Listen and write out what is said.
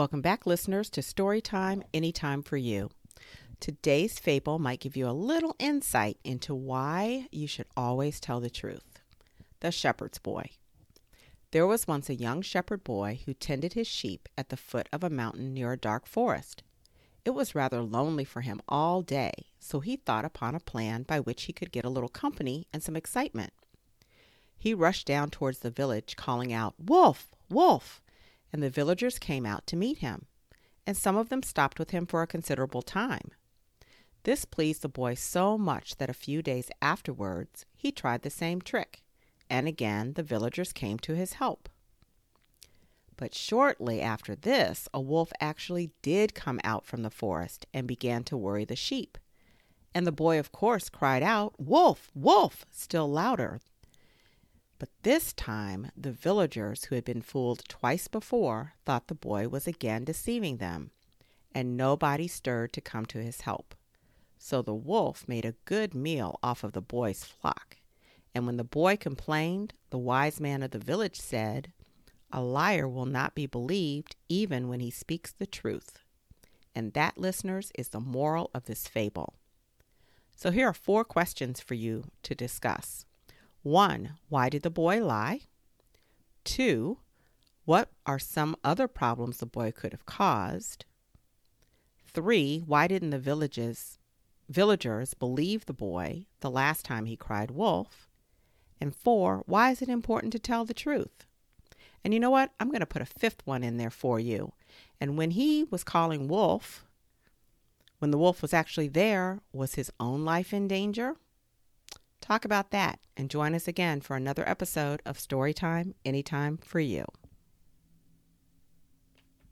Welcome back, listeners, to Storytime Anytime for You. Today's fable might give you a little insight into why you should always tell the truth. The Shepherd's Boy. There was once a young shepherd boy who tended his sheep at the foot of a mountain near a dark forest. It was rather lonely for him all day, so he thought upon a plan by which he could get a little company and some excitement. He rushed down towards the village, calling out, Wolf! Wolf! And the villagers came out to meet him, and some of them stopped with him for a considerable time. This pleased the boy so much that a few days afterwards he tried the same trick, and again the villagers came to his help. But shortly after this, a wolf actually did come out from the forest and began to worry the sheep. And the boy, of course, cried out, Wolf! Wolf! still louder but this time the villagers who had been fooled twice before thought the boy was again deceiving them, and nobody stirred to come to his help. So the wolf made a good meal off of the boy's flock. And when the boy complained, the wise man of the village said, A liar will not be believed even when he speaks the truth. And that, listeners, is the moral of this fable. So here are four questions for you to discuss. One, why did the boy lie? Two, what are some other problems the boy could have caused? Three, why didn't the villages, villagers believe the boy the last time he cried wolf? And four, why is it important to tell the truth? And you know what? I'm going to put a fifth one in there for you. And when he was calling wolf, when the wolf was actually there, was his own life in danger? Talk about that and join us again for another episode of Storytime Anytime for You.